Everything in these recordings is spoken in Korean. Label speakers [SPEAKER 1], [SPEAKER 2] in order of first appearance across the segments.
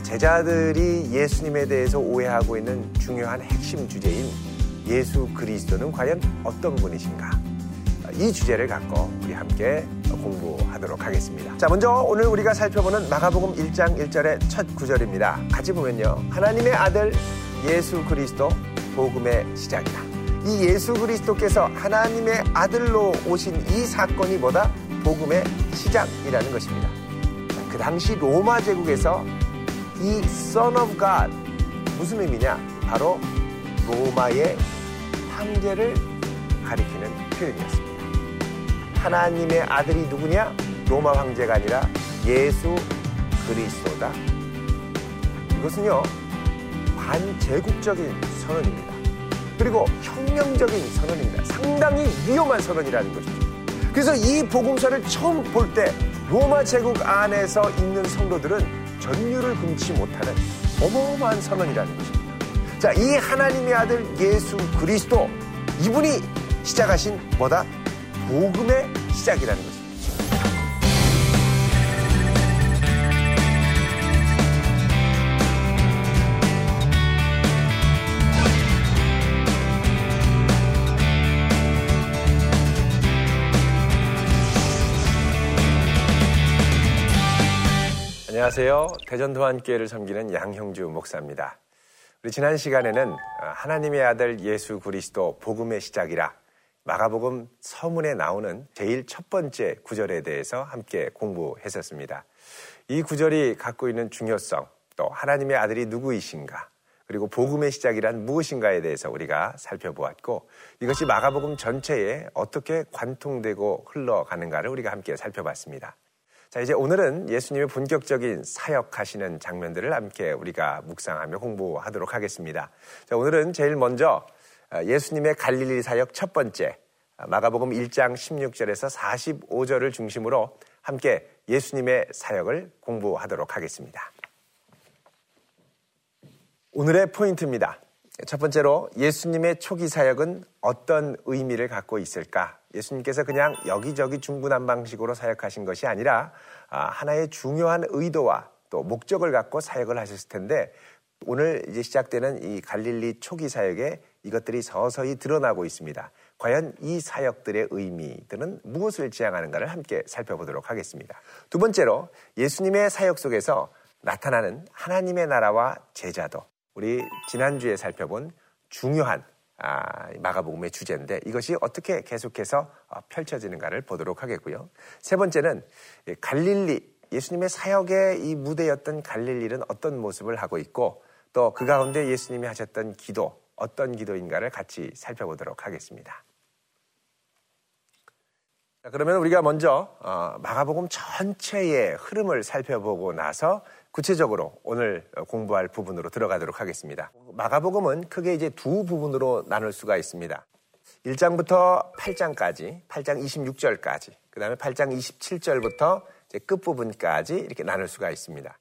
[SPEAKER 1] 어, 제자들이 예수님에 대해서 오해하고 있는 중요한 핵심 주제인 예수 그리스도는 과연 어떤 분이신가? 이 주제를 갖고 우리 함께 공부하도록 하겠습니다. 자, 먼저 오늘 우리가 살펴보는 마가복음 1장 1절의 첫 구절입니다. 같이 보면요. 하나님의 아들 예수 그리스도 복음의 시작이다. 이 예수 그리스도께서 하나님의 아들로 오신 이 사건이 뭐다? 복음의 시작이라는 것입니다. 그 당시 로마 제국에서 이 Son of God 무슨 의미냐? 바로 로마의 황제를 가리키는 표현이었습니다. 하나님의 아들이 누구냐? 로마 황제가 아니라 예수 그리스도다. 이것은요, 반제국적인 선언입니다. 그리고 혁명적인 선언입니다. 상당히 위험한 선언이라는 것이죠. 그래서 이 복음서를 처음 볼 때 로마 제국 안에서 있는 성도들은 전율을 금치 못하는 어마어마한 선언이라는 것입니다. 자, 이 하나님의 아들 예수 그리스도 이분이 시작하신 뭐다? 복음의 시작이라는 것 안녕하세요. 대전도안교회를 섬기는 양형주 목사입니다. 우리 지난 시간에는 하나님의 아들 예수 그리스도 복음의 시작이라 마가복음 서문에 나오는 제일 첫 번째 구절에 대해서 함께 공부했었습니다. 이 구절이 갖고 있는 중요성, 또 하나님의 아들이 누구이신가, 그리고 복음의 시작이란 무엇인가에 대해서 우리가 살펴보았고 이것이 마가복음 전체에 어떻게 관통되고 흘러가는가를 우리가 함께 살펴봤습니다. 자, 이제 오늘은 예수님의 본격적인 사역하시는 장면들을 함께 우리가 묵상하며 공부하도록 하겠습니다. 자, 오늘은 제일 먼저 어, 예수님의 갈릴리 사역 첫 번째 어, 마가복음 1장 16절에서 45절을 중심으로 함께 예수님의 사역을 공부하도록 하겠습니다. 오늘의 포인트입니다. 첫 번째로 예수님의 초기 사역은 어떤 의미를 갖고 있을까? 예수님께서 그냥 여기저기 중분한 방식으로 사역하신 것이 아니라 아, 하나의 중요한 의도와 또 목적을 갖고 사역을 하셨을 텐데 오늘 이제 시작되는 이 갈릴리 초기 사역에 이것들이 서서히 드러나고 있습니다. 과연 이 사역들의 의미들은 무엇을 지향하는가를 함께 살펴보도록 하겠습니다. 두 번째로 예수님의 사역 속에서 나타나는 하나님의 나라와 제자도 우리 지난주에 살펴본 중요한 아, 마가복음의 주제인데 이것이 어떻게 계속해서 어, 펼쳐지는가를 보도록 하겠고요. 세 번째는 갈릴리 예수님의 사역의 이 무대였던 갈릴리는 어떤 모습을 하고 있고 또 그 가운데 예수님이 하셨던 기도 어떤 기도인가를 같이 살펴보도록 하겠습니다. 자, 그러면 우리가 먼저 어, 마가복음 전체의 흐름을 살펴보고 나서 구체적으로 오늘 공부할 부분으로 들어가도록 하겠습니다. 마가복음은 크게 이제 두 부분으로 나눌 수가 있습니다. 1장부터 8장까지, 8장 26절까지, 그 다음에 8장 27절부터 끝부분까지 이렇게 나눌 수가 있습니다.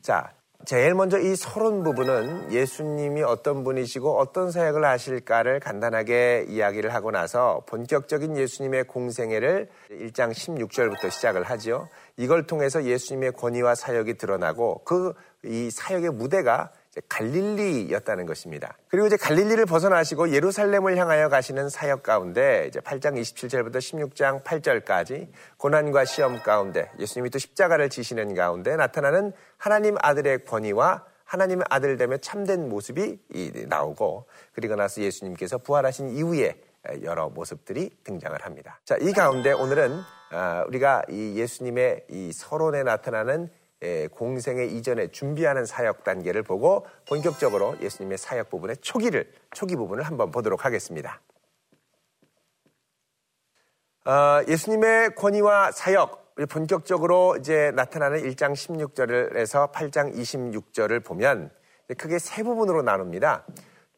[SPEAKER 1] 자, 제일 먼저 이 서론 부분은 예수님이 어떤 분이시고 어떤 사역을 하실까를 간단하게 이야기를 하고 나서 본격적인 예수님의 공생애를 1장 16절부터 시작을 하죠. 이걸 통해서 예수님의 권위와 사역이 드러나고 그 이 사역의 무대가 갈릴리였다는 것입니다. 그리고 이제 갈릴리를 벗어나시고 예루살렘을 향하여 가시는 사역 가운데 이제 8장 27절부터 16장 8절까지 고난과 시험 가운데 예수님이 또 십자가를 지시는 가운데 나타나는 하나님 아들의 권위와 하나님의 아들 됨의 참된 모습이 나오고 그리고 나서 예수님께서 부활하신 이후에 여러 모습들이 등장을 합니다. 자, 이 가운데 오늘은 아, 우리가 이 예수님의 이 서론에 나타나는 공생의 이전에 준비하는 사역 단계를 보고 본격적으로 예수님의 사역 부분의 초기를 초기 부분을 한번 보도록 하겠습니다. 아, 예수님의 권위와 사역 본격적으로 이제 나타나는 1장 16절에서 8장 26절을 보면 크게 세 부분으로 나눕니다.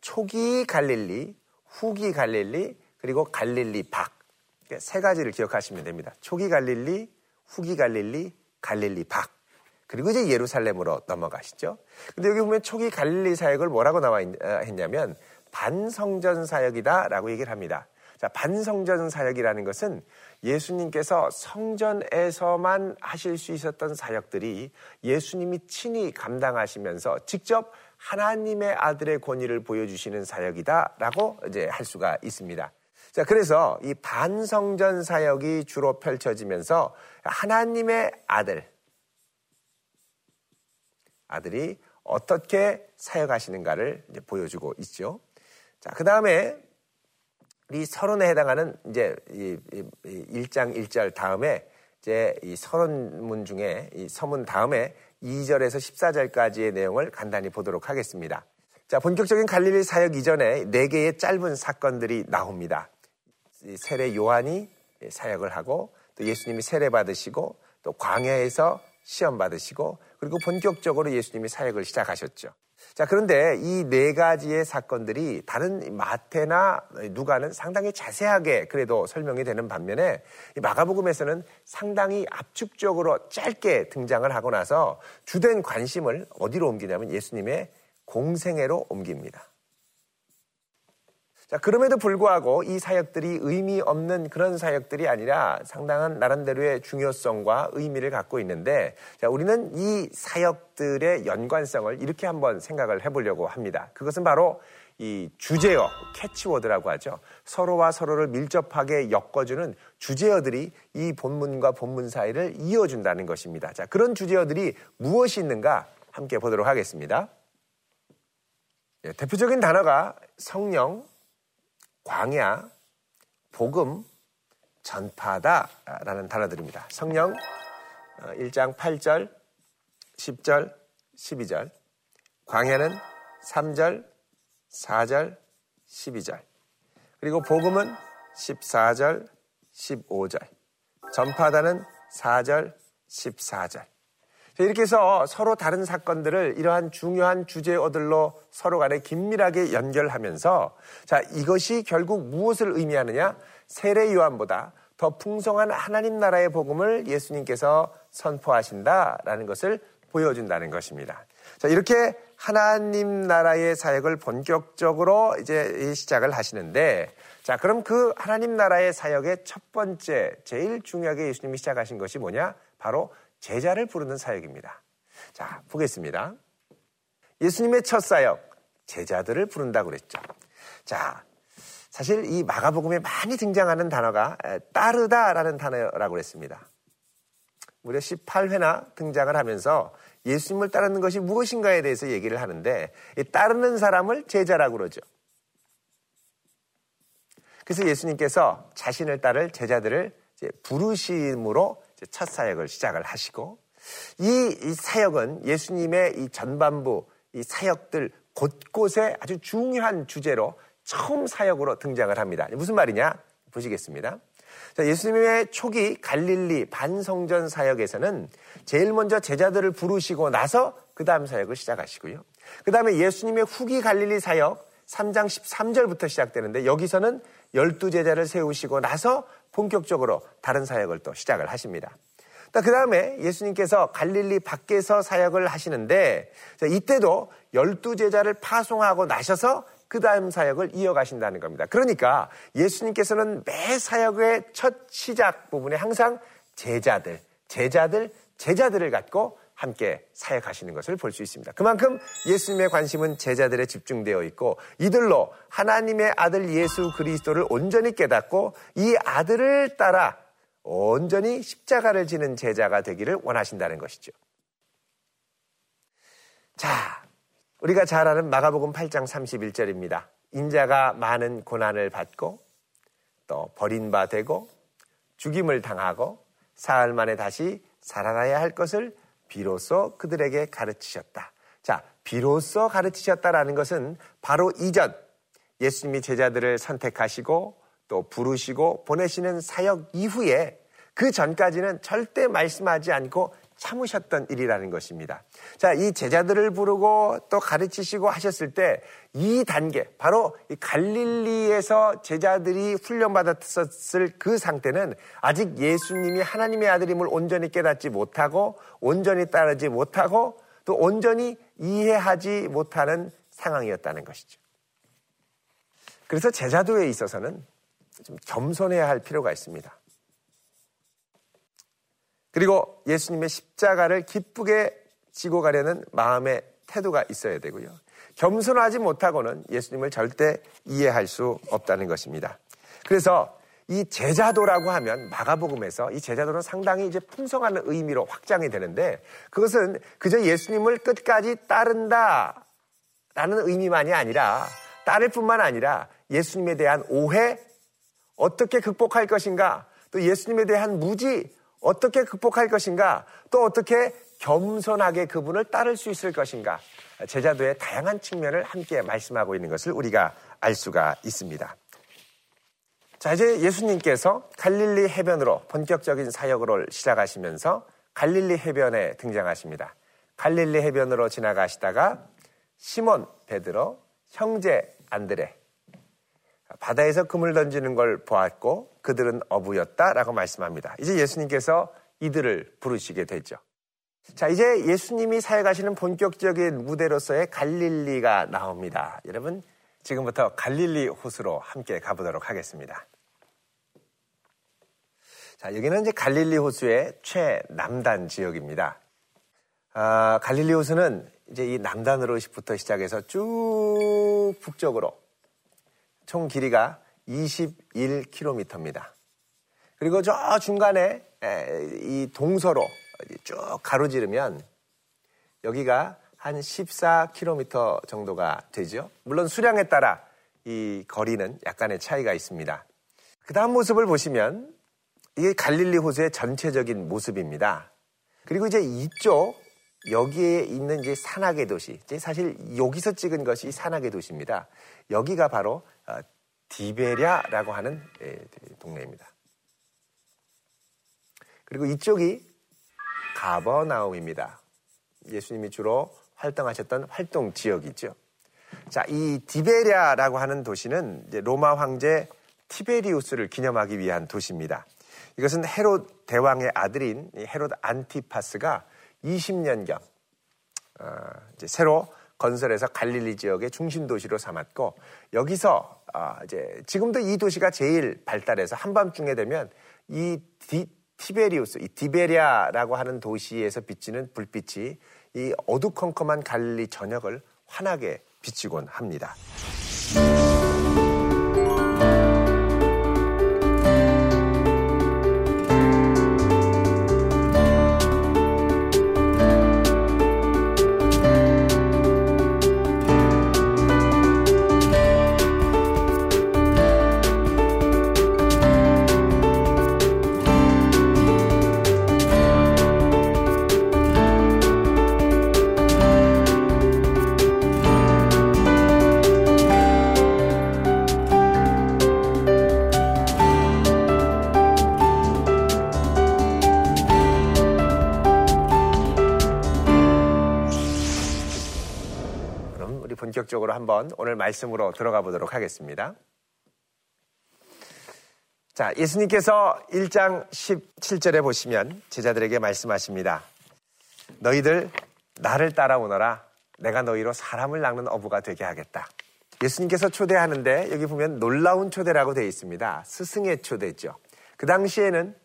[SPEAKER 1] 초기 갈릴리, 후기 갈릴리, 그리고 갈릴리 박. 세 가지를 기억하시면 됩니다. 초기 갈릴리, 후기 갈릴리, 갈릴리 박. 그리고 이제 예루살렘으로 넘어가시죠. 근데 여기 보면 초기 갈릴리 사역을 뭐라고 나와 있, 어, 했냐면 반성전 사역이다라고 얘기를 합니다. 자, 반성전 사역이라는 것은 예수님께서 성전에서만 하실 수 있었던 사역들이 예수님이 친히 감당하시면서 직접 하나님의 아들의 권위를 보여주시는 사역이다라고 이제 할 수가 있습니다. 자, 그래서 이 반성전 사역이 주로 펼쳐지면서 하나님의 아들, 아들이 어떻게 사역하시는가를 보여주고 있죠. 자, 그 다음에 이 서론에 해당하는 이제 이, 이, 이 1장 1절 다음에 이제 이 서론문 중에 이 서문 다음에 2절에서 14절까지의 내용을 간단히 보도록 하겠습니다. 자, 본격적인 갈릴리 사역 이전에 네 개의 짧은 사건들이 나옵니다. 세례 요한이 사역을 하고 또 예수님이 세례 받으시고 또 광야에서 시험 받으시고 그리고 본격적으로 예수님이 사역을 시작하셨죠. 자, 그런데 이 네 가지의 사건들이 다른 마태나 누가는 상당히 자세하게 그래도 설명이 되는 반면에 마가복음에서는 상당히 압축적으로 짧게 등장을 하고 나서 주된 관심을 어디로 옮기냐면 예수님의 공생애로 옮깁니다. 자, 그럼에도 불구하고 이 사역들이 의미 없는 그런 사역들이 아니라 상당한 나름대로의 중요성과 의미를 갖고 있는데, 자, 우리는 이 사역들의 연관성을 이렇게 한번 생각을 해보려고 합니다. 그것은 바로 이 주제어, 캐치워드라고 하죠. 서로와 서로를 밀접하게 엮어주는 주제어들이 이 본문과 본문 사이를 이어준다는 것입니다. 자, 그런 주제어들이 무엇이 있는가 함께 보도록 하겠습니다. 예, 대표적인 단어가 성령, 광야, 복음, 전파다라는 단어들입니다. 성령 1장 8절, 10절, 12절. 광야는 3절, 4절, 12절. 그리고 복음은 14절, 15절. 전파다는 4절, 14절. 이렇게 해서 서로 다른 사건들을 이러한 중요한 주제 어들로 서로 간에 긴밀하게 연결하면서 자, 이것이 결국 무엇을 의미하느냐? 세례 요한보다 더 풍성한 하나님 나라의 복음을 예수님께서 선포하신다라는 것을 보여준다는 것입니다. 자, 이렇게 하나님 나라의 사역을 본격적으로 이제 시작을 하시는데 자, 그럼 그 하나님 나라의 사역의 첫 번째, 제일 중요하게 예수님이 시작하신 것이 뭐냐? 바로 제자를 부르는 사역입니다. 자, 보겠습니다. 예수님의 첫 사역, 제자들을 부른다고 그랬죠. 자, 사실 이 마가복음에 많이 등장하는 단어가 따르다라는 단어라고 그랬습니다. 무려 18회나 등장을 하면서 예수님을 따르는 것이 무엇인가에 대해서 얘기를 하는데 따르는 사람을 제자라고 그러죠. 그래서 예수님께서 자신을 따를 제자들을 부르심으로 첫 사역을 시작을 하시고 이, 이 사역은 예수님의 이 전반부 이 사역들 곳곳에 아주 중요한 주제로 처음 사역으로 등장을 합니다. 무슨 말이냐? 보시겠습니다. 자, 예수님의 초기 갈릴리 반성전 사역에서는 제일 먼저 제자들을 부르시고 나서 그 다음 사역을 시작하시고요. 그 다음에 예수님의 후기 갈릴리 사역 3장 13절부터 시작되는데 여기서는 열두 제자를 세우시고 나서 본격적으로 다른 사역을 또 시작을 하십니다. 그 다음에 예수님께서 갈릴리 밖에서 사역을 하시는데 이때도 열두 제자를 파송하고 나셔서 그 다음 사역을 이어가신다는 겁니다. 그러니까 예수님께서는 매 사역의 첫 시작 부분에 항상 제자들, 제자들, 제자들을 갖고 함께 사역하시는 것을 볼 수 있습니다. 그만큼 예수님의 관심은 제자들에 집중되어 있고 이들로 하나님의 아들 예수 그리스도를 온전히 깨닫고 이 아들을 따라 온전히 십자가를 지는 제자가 되기를 원하신다는 것이죠. 자, 우리가 잘 아는 마가복음 8장 31절입니다. 인자가 많은 고난을 받고 또 버린 바 되고 죽임을 당하고 사흘 만에 다시 살아나야 할 것을 비로소 그들에게 가르치셨다. 자, 비로소 가르치셨다라는 것은 바로 이전 예수님이 제자들을 선택하시고 또 부르시고 보내시는 사역 이후에 그 전까지는 절대 말씀하지 않고 참으셨던 일이라는 것입니다. 자, 이 제자들을 부르고 또 가르치시고 하셨을 때 이 단계, 바로 이 갈릴리에서 제자들이 훈련받았을 그 상태는 아직 예수님이 하나님의 아들임을 온전히 깨닫지 못하고 온전히 따르지 못하고 또 온전히 이해하지 못하는 상황이었다는 것이죠. 그래서 제자도에 있어서는 좀 겸손해야 할 필요가 있습니다. 그리고 예수님의 십자가를 기쁘게 지고 가려는 마음의 태도가 있어야 되고요. 겸손하지 못하고는 예수님을 절대 이해할 수 없다는 것입니다. 그래서 이 제자도라고 하면 마가복음에서 이 제자도는 상당히 이제 풍성한 의미로 확장이 되는데 그것은 그저 예수님을 끝까지 따른다 라는 의미만이 아니라 따를 뿐만 아니라 예수님에 대한 오해 어떻게 극복할 것인가 또 예수님에 대한 무지 어떻게 극복할 것인가 또 어떻게 겸손하게 그분을 따를 수 있을 것인가 제자도의 다양한 측면을 함께 말씀하고 있는 것을 우리가 알 수가 있습니다. 자, 이제 예수님께서 갈릴리 해변으로 본격적인 사역을 시작하시면서 갈릴리 해변에 등장하십니다. 갈릴리 해변으로 지나가시다가 시몬 베드로, 형제 안드레, 바다에서 금을 던지는 걸 보았고 그들은 어부였다라고 말씀합니다. 이제 예수님께서 이들을 부르시게 되죠. 자, 이제 예수님이 사역하시는 본격적인 무대로서의 갈릴리가 나옵니다. 여러분, 지금부터 갈릴리 호수로 함께 가보도록 하겠습니다. 자, 여기는 이제 갈릴리 호수의 최남단 지역입니다. 아, 갈릴리 호수는 이제 이 남단으로부터 시작해서 쭉 북쪽으로 총 길이가 21km입니다. 그리고 저 중간에 이 동서로 쭉 가로지르면 여기가 한 14km 정도가 되죠. 물론 수량에 따라 이 거리는 약간의 차이가 있습니다. 그 다음 모습을 보시면 이게 갈릴리 호수의 전체적인 모습입니다. 그리고 이제 이쪽 여기에 있는 이제 산악의 도시, 사실 여기서 찍은 것이 산악의 도시입니다. 여기가 바로 어, 디베랴라고 하는 예, 동네입니다. 그리고 이쪽이 가버나움입니다. 예수님이 주로 활동하셨던 활동 지역이죠. 자, 이 디베랴라고 하는 도시는 로마 황제 티베리우스를 기념하기 위한 도시입니다. 이것은 헤롯 대왕의 아들인 헤롯 안티파스가 20년경 어, 이제 새로 건설해서 갈릴리 지역의 중심 도시로 삼았고 여기서 어, 이제 지금도 이 도시가 제일 발달해서 한밤중에 되면 이 디, 티베리우스, 이 디베랴라고 하는 도시에서 비치는 불빛이 이 어두컴컴한 갈릴리 전역을 환하게 비치곤 합니다. 한번 오늘 말씀으로 들어가 보도록 하겠습니다. 자, 예수님께서 1장 17절에 보시면 제자들에게 말씀하십니다. 너희들 나를 따라오너라. 내가 너희로 사람을 낚는 어부가 되게 하겠다. 예수님께서 초대하는데 여기 보면 놀라운 초대라고 되어 있습니다. 스승의 초대죠. 그 당시에는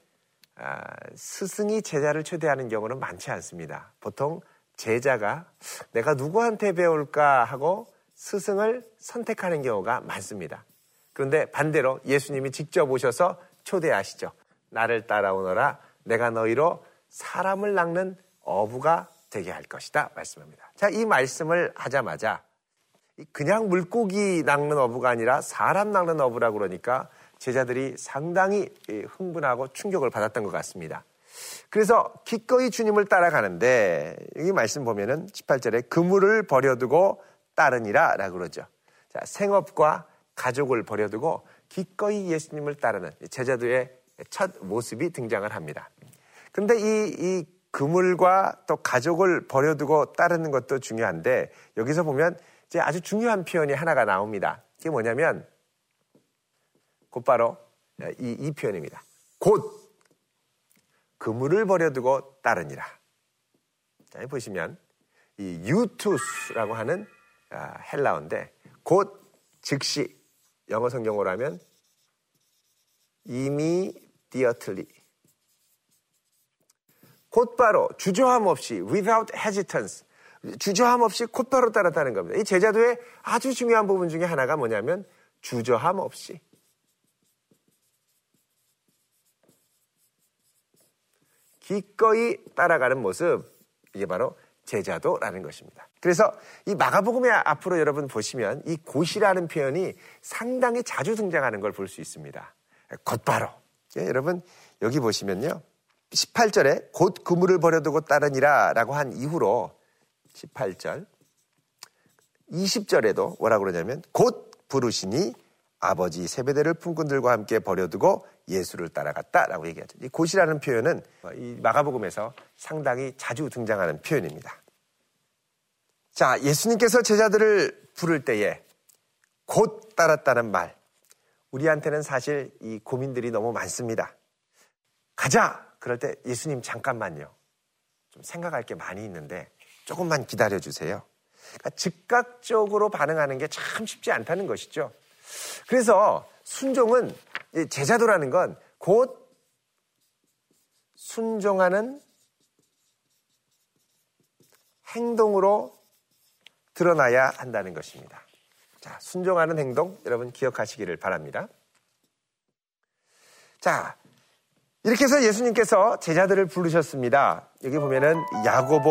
[SPEAKER 1] 아, 스승이 제자를 초대하는 경우는 많지 않습니다. 보통 제자가 내가 누구한테 배울까 하고 스승을 선택하는 경우가 많습니다. 그런데 반대로 예수님이 직접 오셔서 초대하시죠. 나를 따라오너라. 내가 너희로 사람을 낚는 어부가 되게 할 것이다. 말씀합니다. 자, 이 말씀을 하자마자 그냥 물고기 낚는 어부가 아니라 사람 낚는 어부라고 그러니까 제자들이 상당히 흥분하고 충격을 받았던 것 같습니다. 그래서 기꺼이 주님을 따라가는데 여기 말씀 보면은 18절에 그물을 버려두고 따르니라 라고 그러죠. 자, 생업과 가족을 버려두고 기꺼이 예수님을 따르는 제자들의 첫 모습이 등장을 합니다. 근데 이, 이 그물과 또 가족을 버려두고 따르는 것도 중요한데 여기서 보면 이제 아주 중요한 표현이 하나가 나옵니다. 그게 뭐냐면 곧바로 이, 이 표현입니다. 곧 그물을 버려두고 따르니라. 자, 보시면 이 유투스라고 하는 아, 헬라어인데 곧 즉시 영어 성경으로 하면 immediately. 곧바로 주저함 없이 without hesitance. 주저함 없이 곧바로 따랐다는 겁니다. 이 제자도의 아주 중요한 부분 중에 하나가 뭐냐면 주저함 없이 기꺼이 따라가는 모습 이게 바로 제자도라는 것입니다. 그래서 이 마가복음의 앞으로 여러분 보시면 이 곧이라는 표현이 상당히 자주 등장하는 걸 볼 수 있습니다. 곧바로. 예, 여러분 여기 보시면요. 18절에 곧 그물을 버려두고 따르니라 라고 한 이후로 18절 20절에도 뭐라고 그러냐면 곧 부르시니 아버지 세배대를 품꾼들과 함께 버려두고 예수를 따라갔다라고 얘기하죠. 이 곧이라는 표현은 이 마가복음에서 상당히 자주 등장하는 표현입니다. 자, 예수님께서 제자들을 부를 때에 곧 따랐다는 말. 우리한테는 사실 이 고민들이 너무 많습니다. 가자! 그럴 때 예수님 잠깐만요. 좀 생각할 게 많이 있는데 조금만 기다려 주세요. 그러니까 즉각적으로 반응하는 게 참 쉽지 않다는 것이죠. 그래서 순종은 제자도라는 건 곧 순종하는 행동으로 드러나야 한다는 것입니다. 자, 순종하는 행동 여러분 기억하시기를 바랍니다. 자, 이렇게 해서 예수님께서 제자들을 부르셨습니다. 여기 보면은 야고보,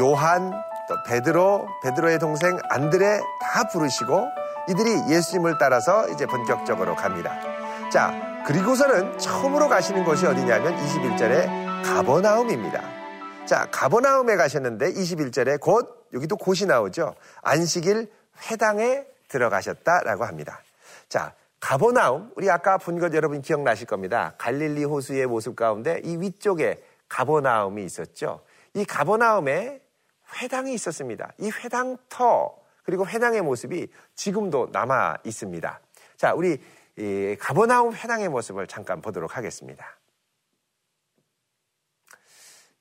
[SPEAKER 1] 요한, 또 베드로, 베드로의 동생 안드레 다 부르시고 이들이 예수님을 따라서 이제 본격적으로 갑니다. 자, 그리고서는 처음으로 가시는 곳이 어디냐면 21절에 가버나움입니다. 자, 가버나움에 가셨는데 21절에 곧 여기도 곳이 나오죠. 안식일 회당에 들어가셨다라고 합니다. 자, 가버나움 우리 아까 본 것 여러분 기억나실 겁니다. 갈릴리 호수의 모습 가운데 이 위쪽에 가버나움이 있었죠. 이 가버나움에 회당이 있었습니다. 이 회당터 그리고 회당의 모습이 지금도 남아 있습니다. 자, 우리 가버나움 회당의 모습을 잠깐 보도록 하겠습니다.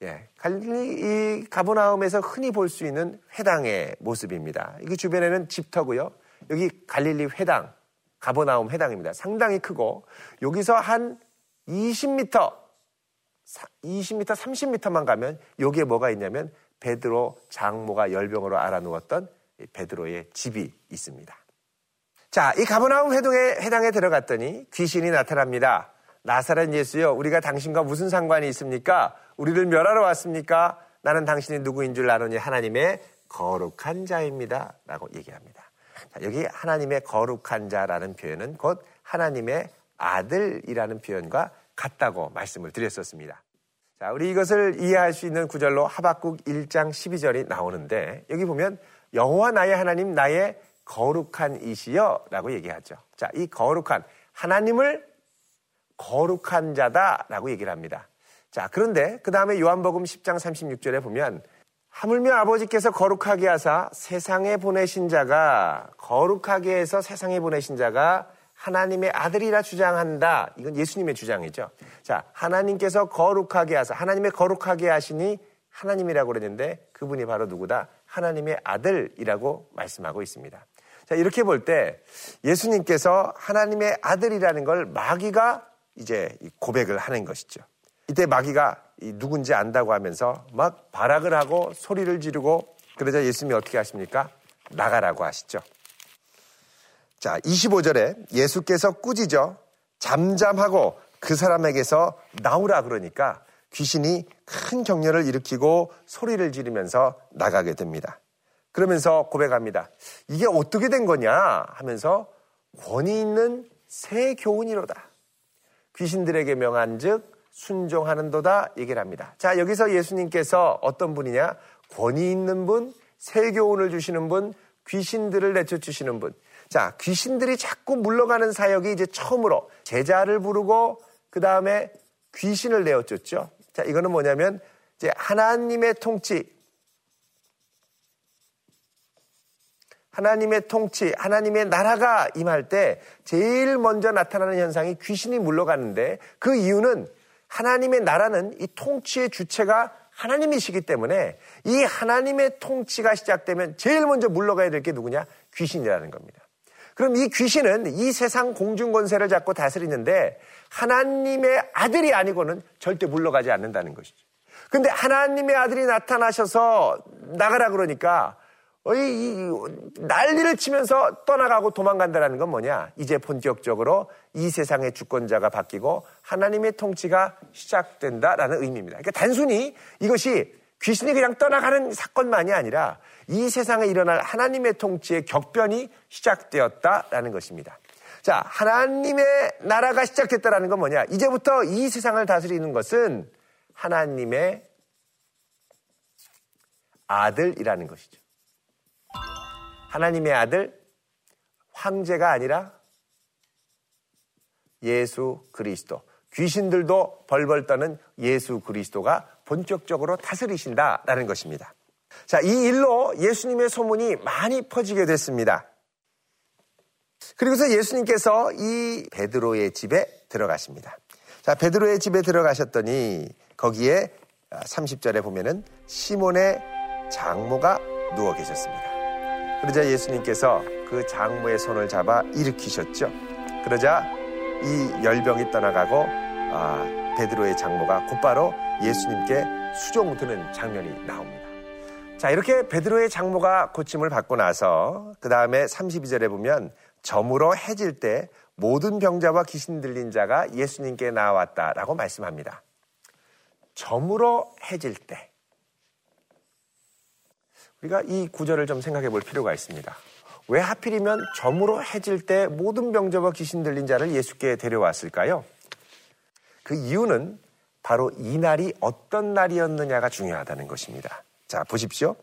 [SPEAKER 1] 예, 갈릴리 이 가버나움에서 흔히 볼 수 있는 회당의 모습입니다. 이게 주변에는 집터고요. 여기 갈릴리 회당, 가버나움 회당입니다. 상당히 크고 여기서 한 20m, 20m, 30m만 가면 여기에 뭐가 있냐면 베드로 장모가 열병으로 알아누웠던 베드로의 집이 있습니다. 자, 이 가버나움 회동에 회당에 들어갔더니 귀신이 나타납니다. 나사렛 예수요, 우리가 당신과 무슨 상관이 있습니까? 우리를 멸하러 왔습니까? 나는 당신이 누구인 줄 아노니 하나님의 거룩한 자입니다. 라고 얘기합니다. 자, 여기 하나님의 거룩한 자라는 표현은 곧 하나님의 아들이라는 표현과 같다고 말씀을 드렸었습니다. 자, 우리 이것을 이해할 수 있는 구절로 하박국 1장 12절이 나오는데 여기 보면 여호와 나의 하나님 나의 거룩한 이시여라고 얘기하죠. 자, 이 거룩한 하나님을 거룩한 자다라고 얘기를 합니다. 자, 그런데 그 다음에 요한복음 10장 36절에 보면 하물며 아버지께서 거룩하게 하사 세상에 보내신 자가 거룩하게 해서 세상에 보내신 자가 하나님의 아들이라 주장한다. 이건 예수님의 주장이죠. 자, 하나님께서 거룩하게 하사 하나님의 거룩하게 하시니 하나님이라고 그러는데 그분이 바로 누구다? 하나님의 아들이라고 말씀하고 있습니다. 자, 이렇게 볼 때 예수님께서 하나님의 아들이라는 걸 마귀가 이제 고백을 하는 것이죠. 이때 마귀가 누군지 안다고 하면서 막 발악을 하고 소리를 지르고 그러자 예수님이 어떻게 하십니까? 나가라고 하시죠. 자, 25절에 예수께서 꾸짖어 잠잠하고 그 사람에게서 나오라 그러니까 귀신이 큰 격려를 일으키고 소리를 지르면서 나가게 됩니다. 그러면서 고백합니다. 이게 어떻게 된 거냐 하면서 권위 있는 새 교훈이로다. 귀신들에게 명한 즉 순종하는도다 얘기를 합니다. 자, 여기서 예수님께서 어떤 분이냐? 권위 있는 분, 새 교훈을 주시는 분, 귀신들을 내쫓으시는 분. 자, 귀신들이 자꾸 물러가는 사역이 이제 처음으로 제자를 부르고 그 다음에 귀신을 내어쫓죠. 자, 이거는 뭐냐면 이제 하나님의 통치, 하나님의 통치, 하나님의 나라가 임할 때 제일 먼저 나타나는 현상이 귀신이 물러가는데 그 이유는 하나님의 나라는 이 통치의 주체가 하나님이시기 때문에 이 하나님의 통치가 시작되면 제일 먼저 물러가야 될 게 누구냐? 귀신이라는 겁니다. 그럼 이 귀신은 이 세상 공중 권세를 잡고 다스리는데 하나님의 아들이 아니고는 절대 물러가지 않는다는 것이죠. 근데 하나님의 아들이 나타나셔서 나가라 그러니까 이 난리를 치면서 떠나가고 도망간다는 건 뭐냐? 이제 본격적으로 이 세상의 주권자가 바뀌고 하나님의 통치가 시작된다라는 의미입니다. 그러니까 단순히 이것이 귀신이 그냥 떠나가는 사건만이 아니라 이 세상에 일어날 하나님의 통치의 격변이 시작되었다라는 것입니다. 자, 하나님의 나라가 시작됐다라는 건 뭐냐? 이제부터 이 세상을 다스리는 것은 하나님의 아들이라는 것이죠. 하나님의 아들, 황제가 아니라 예수 그리스도. 귀신들도 벌벌 떠는 예수 그리스도가 본격적으로 다스리신다라는 것입니다. 자, 이 일로 예수님의 소문이 많이 퍼지게 됐습니다. 그리고서 예수님께서 이 베드로의 집에 들어가십니다. 자, 베드로의 집에 들어가셨더니 거기에 30절에 보면은 시몬의 장모가 누워 계셨습니다. 그러자 예수님께서 그 장모의 손을 잡아 일으키셨죠. 그러자 이 열병이 떠나가고 아, 베드로의 장모가 곧바로 예수님께 수종 드는 장면이 나옵니다. 자, 이렇게 베드로의 장모가 고침을 받고 나서 그 다음에 32절에 보면 점으로 해질 때 모든 병자와 귀신 들린 자가 예수님께 나왔다라고 말씀합니다. 점으로 해질 때. 우리가 이 구절을 좀 생각해 볼 필요가 있습니다. 왜 하필이면 점으로 해질 때 모든 병자와 귀신 들린 자를 예수께 데려왔을까요? 그 이유는 바로 이 날이 어떤 날이었느냐가 중요하다는 것입니다. 자, 보십시오.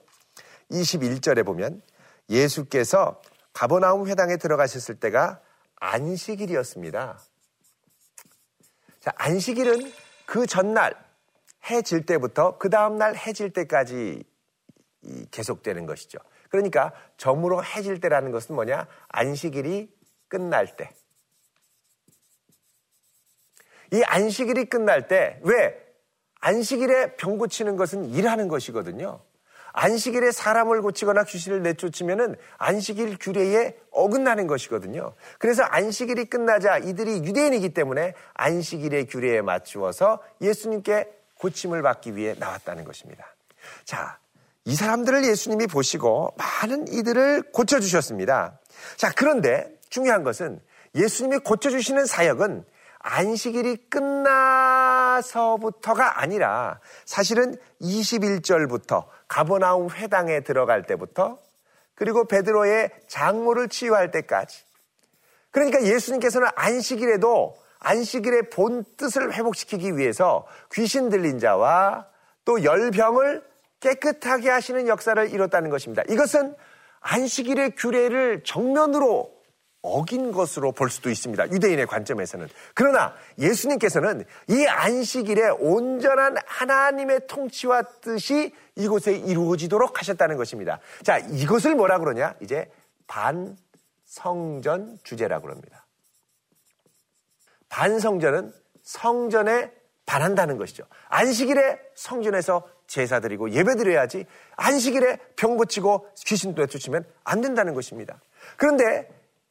[SPEAKER 1] 21절에 보면 예수께서 가버나움 회당에 들어가셨을 때가 안식일이었습니다. 자, 안식일은 그 전날 해 질 때부터 그 다음날 해 질 때까지 계속되는 것이죠. 그러니까 점으로 해질 때라는 것은 뭐냐? 안식일이 끝날 때. 이 안식일이 끝날 때, 왜? 안식일에 병 고치는 것은 일하는 것이거든요. 안식일에 사람을 고치거나 귀신을 내쫓으면은 안식일 규례에 어긋나는 것이거든요. 그래서 안식일이 끝나자 이들이 유대인이기 때문에 안식일의 규례에 맞추어서 예수님께 고침을 받기 위해 나왔다는 것입니다. 자, 이 사람들을 예수님이 보시고 많은 이들을 고쳐주셨습니다. 자, 그런데 중요한 것은 예수님이 고쳐주시는 사역은 안식일이 끝나서부터가 아니라 사실은 21절부터 가버나움 회당에 들어갈 때부터 그리고 베드로의 장모를 치유할 때까지 그러니까 예수님께서는 안식일에도 안식일의 본 뜻을 회복시키기 위해서 귀신 들린 자와 또 열병을 깨끗하게 하시는 역사를 이뤘다는 것입니다. 이것은 안식일의 규례를 정면으로 어긴 것으로 볼 수도 있습니다. 유대인의 관점에서는. 그러나 예수님께서는 이 안식일에 온전한 하나님의 통치와 뜻이 이곳에 이루어지도록 하셨다는 것입니다. 자, 이것을 뭐라 그러냐? 이제 반성전 주제라고 합니다. 반성전은 성전에 반한다는 것이죠. 안식일에 성전에서 제사 드리고 예배 드려야지 안식일에 병 고치고 귀신 도 내쫓으면 안 된다는 것입니다. 그런데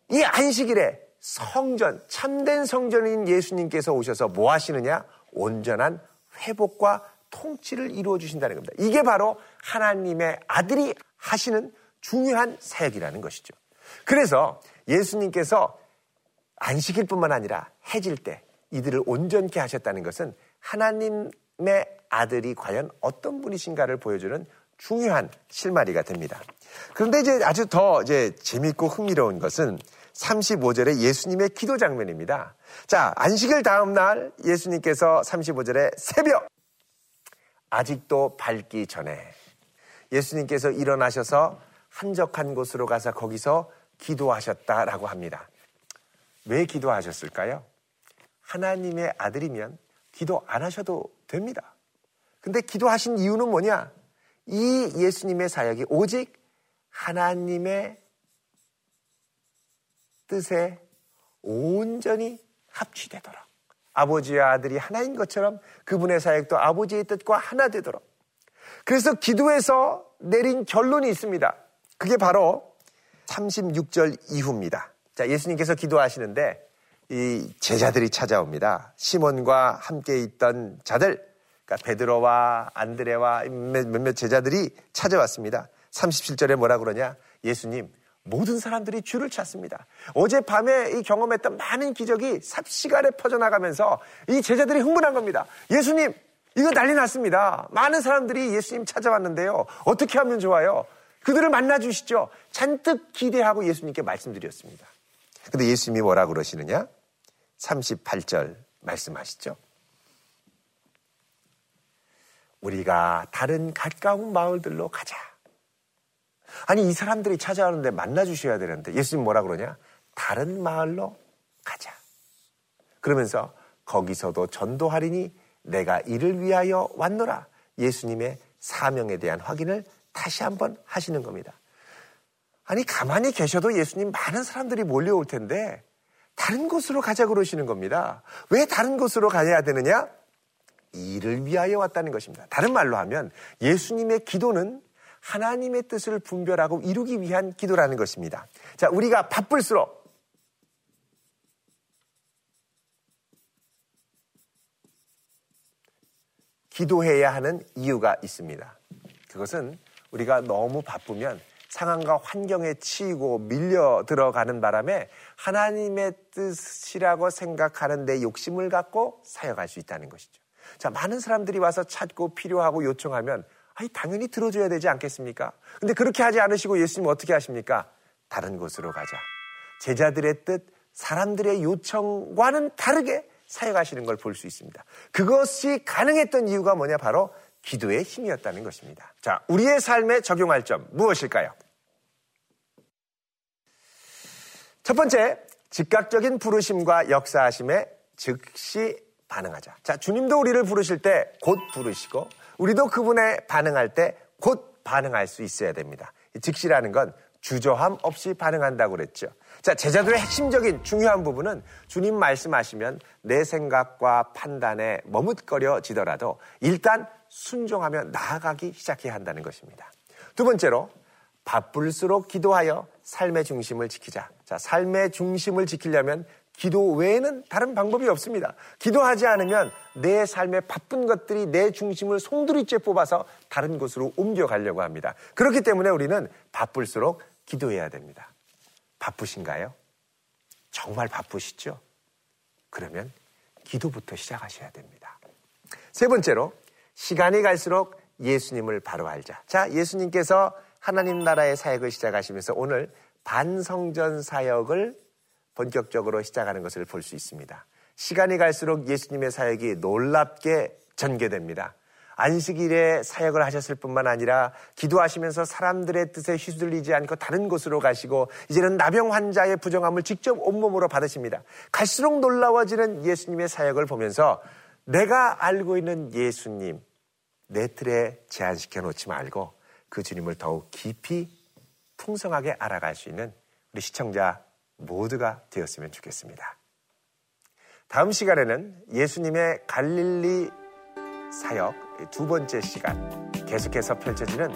[SPEAKER 1] 이 안식일에 성전, 참된 성전인 예수님께서 오셔서 뭐 하시느냐? 온전한 회복과 통치를 이루어 주신다는 겁니다. 이게 바로 하나님의 아들이 하시는 중요한 사역이라는 것이죠. 그래서 예수님께서 안식일 뿐만 아니라 해질 때 이들을 온전케 하셨다는 것은 하나님의 아들이 과연 어떤 분이신가를 보여주는 중요한 실마리가 됩니다. 그런데 이제 아주 더 이제 재밌고 흥미로운 것은 35절의 예수님의 기도 장면입니다. 자, 안식일 다음 날 예수님께서 35절에 새벽 아직도 밝기 전에 예수님께서 일어나셔서 한적한 곳으로 가서 거기서 기도하셨다라고 합니다. 왜 기도하셨을까요? 하나님의 아들이면 기도 안 하셔도 됩니다. 근데 기도하신 이유는 뭐냐? 이 예수님의 사역이 오직 하나님의 뜻에 온전히 합치되도록 아버지와 아들이 하나인 것처럼 그분의 사역도 아버지의 뜻과 하나 되도록 그래서 기도에서 내린 결론이 있습니다. 그게 바로 36절 이후입니다. 자, 예수님께서 기도하시는데 이 제자들이 찾아옵니다. 시몬과 함께 있던 자들, 그러니까 베드로와 안드레와 몇몇 제자들이 찾아왔습니다. 37절에 뭐라 그러냐? 예수님, 모든 사람들이 주를 찾습니다. 어젯밤에 이 경험했던 많은 기적이 삽시간에 퍼져나가면서 이 제자들이 흥분한 겁니다. 예수님, 이거 난리 났습니다. 많은 사람들이 예수님 찾아왔는데요. 어떻게 하면 좋아요? 그들을 만나 주시죠. 잔뜩 기대하고 예수님께 말씀드렸습니다. 근데 예수님이 뭐라 그러시느냐? 38절 말씀하시죠. 우리가 다른 가까운 마을들로 가자. 아니, 이 사람들이 찾아오는데 만나주셔야 되는데 예수님 뭐라 그러냐? 다른 마을로 가자. 그러면서 거기서도 전도하리니 내가 이를 위하여 왔노라. 예수님의 사명에 대한 확인을 다시 한번 하시는 겁니다. 아니, 가만히 계셔도 예수님 많은 사람들이 몰려올 텐데 다른 곳으로 가자 그러시는 겁니다. 왜 다른 곳으로 가야 되느냐? 이를 위하여 왔다는 것입니다. 다른 말로 하면 예수님의 기도는 하나님의 뜻을 분별하고 이루기 위한 기도라는 것입니다. 자, 우리가 바쁠수록 기도해야 하는 이유가 있습니다. 그것은 우리가 너무 바쁘면 상황과 환경에 치이고 밀려 들어가는 바람에 하나님의 뜻이라고 생각하는 내 욕심을 갖고 사역할 수 있다는 것이죠. 자, 많은 사람들이 와서 찾고 필요하고 요청하면 아니, 당연히 들어줘야 되지 않겠습니까? 근데 그렇게 하지 않으시고 예수님 어떻게 하십니까? 다른 곳으로 가자. 제자들의 뜻, 사람들의 요청과는 다르게 사역하시는 걸 볼 수 있습니다. 그것이 가능했던 이유가 뭐냐? 바로 기도의 힘이었다는 것입니다. 자, 우리의 삶에 적용할 점 무엇일까요? 첫 번째, 즉각적인 부르심과 역사하심에 즉시 반응하자. 자, 주님도 우리를 부르실 때 곧 부르시고 우리도 그분에 반응할 때 곧 반응할 수 있어야 됩니다. 즉시라는 건 주저함 없이 반응한다고 그랬죠. 자, 제자들의 핵심적인 중요한 부분은 주님 말씀하시면 내 생각과 판단에 머뭇거려지더라도 일단 순종하며 나아가기 시작해야 한다는 것입니다. 두 번째로 바쁠수록 기도하여 삶의 중심을 지키자. 자, 삶의 중심을 지키려면 기도 외에는 다른 방법이 없습니다. 기도하지 않으면 내 삶의 바쁜 것들이 내 중심을 송두리째 뽑아서 다른 곳으로 옮겨가려고 합니다. 그렇기 때문에 우리는 바쁠수록 기도해야 됩니다. 바쁘신가요? 정말 바쁘시죠? 그러면 기도부터 시작하셔야 됩니다. 세 번째로 시간이 갈수록 예수님을 바로 알자. 자, 예수님께서 하나님 나라의 사역을 시작하시면서 오늘 반성전 사역을 본격적으로 시작하는 것을 볼 수 있습니다. 시간이 갈수록 예수님의 사역이 놀랍게 전개됩니다. 안식일에 사역을 하셨을 뿐만 아니라 기도하시면서 사람들의 뜻에 휘둘리지 않고 다른 곳으로 가시고 이제는 나병 환자의 부정함을 직접 온몸으로 받으십니다. 갈수록 놀라워지는 예수님의 사역을 보면서 내가 알고 있는 예수님 내 틀에 제한시켜 놓지 말고 그 주님을 더욱 깊이 풍성하게 알아갈 수 있는 우리 시청자 모두가 되었으면 좋겠습니다. 다음 시간에는 예수님의 갈릴리 사역 두 번째 시간 계속해서 펼쳐지는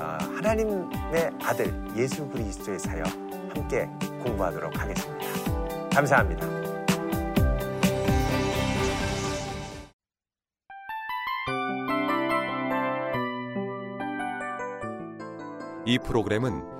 [SPEAKER 1] 어, 하나님의 아들 예수 그리스도의 사역 함께 공부하도록 하겠습니다. 감사합니다.
[SPEAKER 2] 이 프로그램은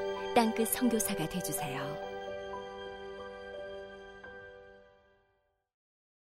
[SPEAKER 3] 땅끝 성교사가 되주세요